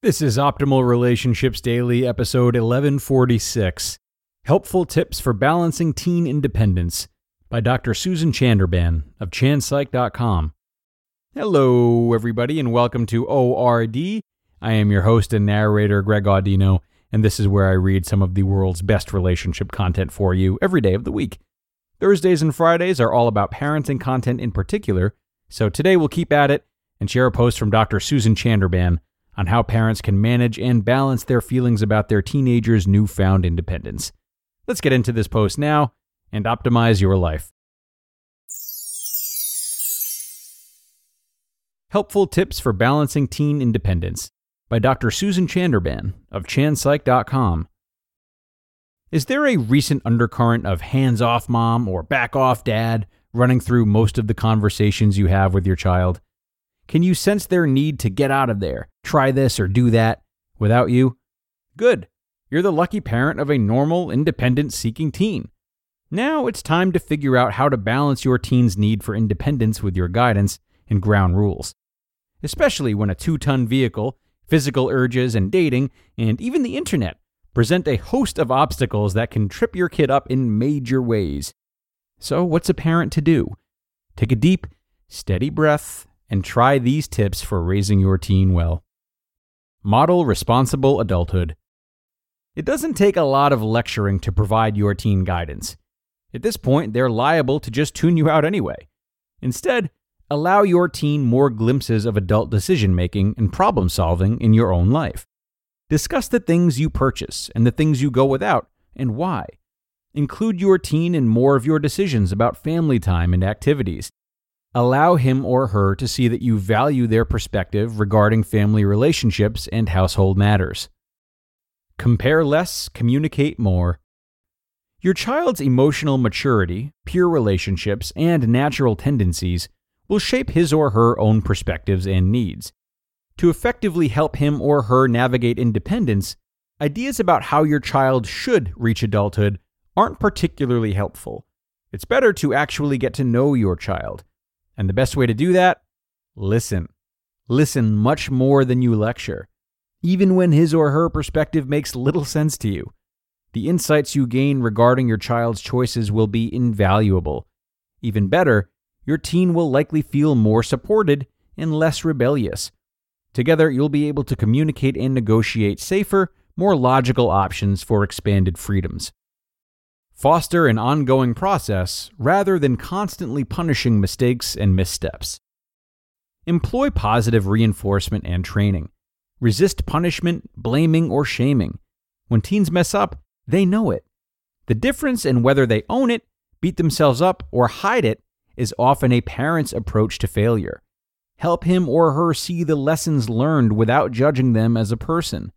This is Optimal Relationships Daily, episode 1146 Helpful Tips for Balancing Teen Independence by Dr. Susan Chanderbhan of chandpsych.com. Hello, everybody, and welcome to ORD. I am your host and narrator, Greg Audino, and this is where I read some of the world's best relationship content for you every day of the week. Thursdays and Fridays are all about parenting content in particular, so today we'll keep at it and share a post from Dr. Susan Chanderbhan on how parents can manage and balance their feelings about their teenagers' newfound independence. Let's get into this post now and optimize your life. Helpful Tips for Balancing Teen Independence by Dr. Susan Chanderbhan of chandpsych.com. Is there a recent undercurrent of hands off mom or back off dad running through most of the conversations you have with your child? Can you sense their need to get out of there, try this or do that without you? Good. You're the lucky parent of a normal, independent seeking teen. Now it's time to figure out how to balance your teen's need for independence with your guidance and ground rules. Especially when a two ton vehicle, physical urges, and dating, and even the internet present a host of obstacles that can trip your kid up in major ways. So, what's a parent to do? Take a deep, steady breath and try these tips for raising your teen well. Model responsible adulthood. It doesn't take a lot of lecturing to provide your teen guidance. At this point, they're liable to just tune you out anyway. Instead, allow your teen more glimpses of adult decision making and problem solving in your own life. Discuss the things you purchase and the things you go without and why. Include your teen in more of your decisions about family time and activities. Allow him or her to see that you value their perspective regarding family relationships and household matters. Compare less, communicate more. Your child's emotional maturity, peer relationships, and natural tendencies will shape his or her own perspectives and needs. To effectively help him or her navigate independence, ideas about how your child should reach adulthood aren't particularly helpful. It's better to actually get to know your child and the best way to do that? Listen. Listen much more than you lecture, even when his or her perspective makes little sense to you. The insights you gain regarding your child's choices will be invaluable. Even better, your teen will likely feel more supported and less rebellious. Together, you'll be able to communicate and negotiate safer, more logical options for expanded freedoms. Foster an ongoing process rather than constantly punishing mistakes and missteps. Employ positive reinforcement and training. Resist punishment, blaming, or shaming. When teens mess up, they know it. The difference in whether they own it, beat themselves up, or hide it is often a parent's approach to failure. Help him or her see the lessons learned without judging them as a person.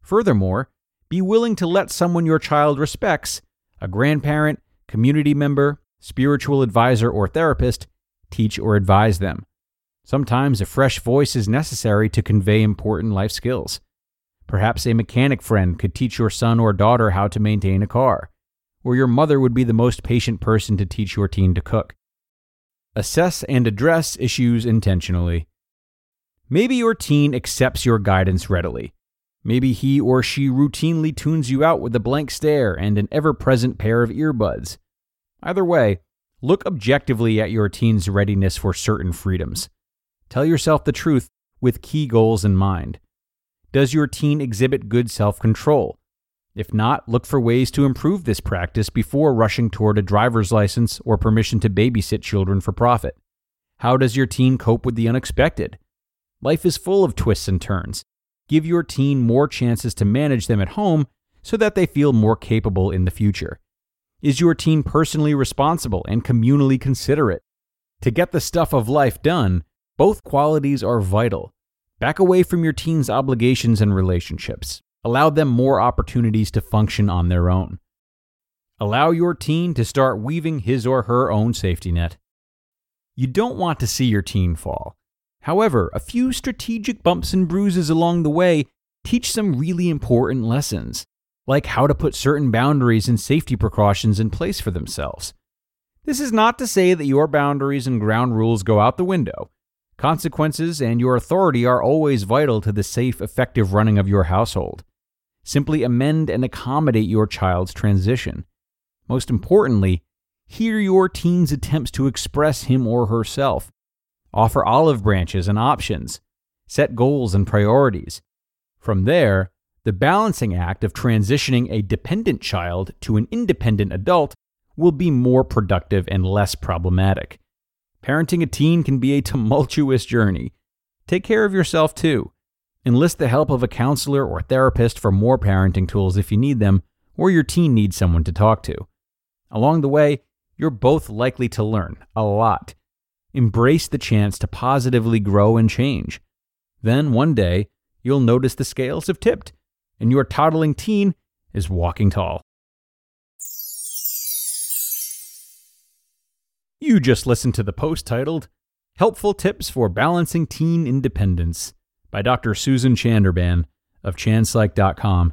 Furthermore, be willing to let someone your child respects a grandparent, community member, spiritual advisor, or therapist teach or advise them. Sometimes a fresh voice is necessary to convey important life skills. Perhaps a mechanic friend could teach your son or daughter how to maintain a car, or your mother would be the most patient person to teach your teen to cook. Assess and address issues intentionally. Maybe your teen accepts your guidance readily, Maybe he or she routinely tunes you out with a blank stare and an ever present pair of earbuds. Either way, look objectively at your teen's readiness for certain freedoms. Tell yourself the truth with key goals in mind. Does your teen exhibit good self control? If not, look for ways to improve this practice before rushing toward a driver's license or permission to babysit children for profit. How does your teen cope with the unexpected? Life is full of twists and turns. Give your teen more chances to manage them at home so that they feel more capable in the future. Is your teen personally responsible and communally considerate? To get the stuff of life done, both qualities are vital. Back away from your teen's obligations and relationships. Allow them more opportunities to function on their own. Allow your teen to start weaving his or her own safety net. You don't want to see your teen fall. However, a few strategic bumps and bruises along the way teach some really important lessons, like how to put certain boundaries and safety precautions in place for themselves. This is not to say that your boundaries and ground rules go out the window. Consequences and your authority are always vital to the safe, effective running of your household. Simply amend and accommodate your child's transition. Most importantly, hear your teen's attempts to express him or herself. Offer olive branches and options. Set goals and priorities. From there, the balancing act of transitioning a dependent child to an independent adult will be more productive and less problematic. Parenting a teen can be a tumultuous journey. Take care of yourself too. Enlist the help of a counselor or therapist for more parenting tools if you need them, or your teen needs someone to talk to. Along the way, you're both likely to learn a lot. Embrace the chance to positively grow and change. Then, one day, you'll notice the scales have tipped, and your toddling teen is walking tall. You just listened to the post titled Helpful Tips for Balancing Teen Independence by Dr. Susan Chanderbhan of chandpsych.com.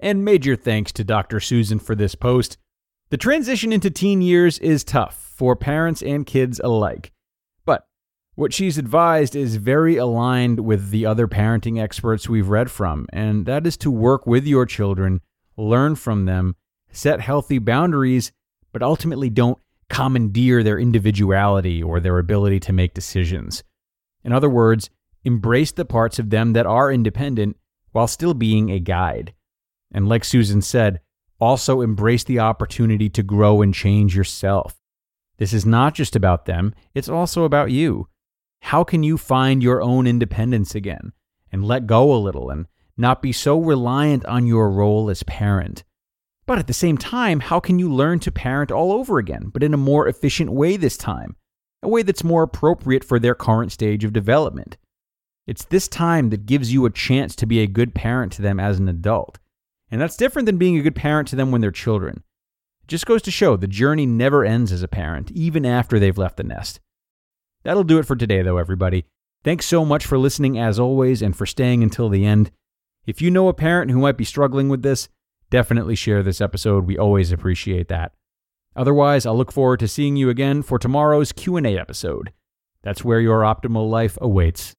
And major thanks to Dr. Susan for this post. The transition into teen years is tough for parents and kids alike. But what she's advised is very aligned with the other parenting experts we've read from, and that is to work with your children, learn from them, set healthy boundaries, but ultimately don't commandeer their individuality or their ability to make decisions. In other words, embrace the parts of them that are independent while still being a guide. And like Susan said, also embrace the opportunity to grow and change yourself. This is not just about them, it's also about you. How can you find your own independence again and let go a little and not be so reliant on your role as parent? But at the same time, how can you learn to parent all over again, but in a more efficient way this time? A way that's more appropriate for their current stage of development. It's this time that gives you a chance to be a good parent to them as an adult. And that's different than being a good parent to them when they're children. It just goes to show the journey never ends as a parent, even after they've left the nest. That'll do it for today, though, everybody. Thanks so much for listening, as always, and for staying until the end. If you know a parent who might be struggling with this, definitely share this episode. We always appreciate that. Otherwise, I'll look forward to seeing you again for tomorrow's Q&A episode. That's where your optimal life awaits.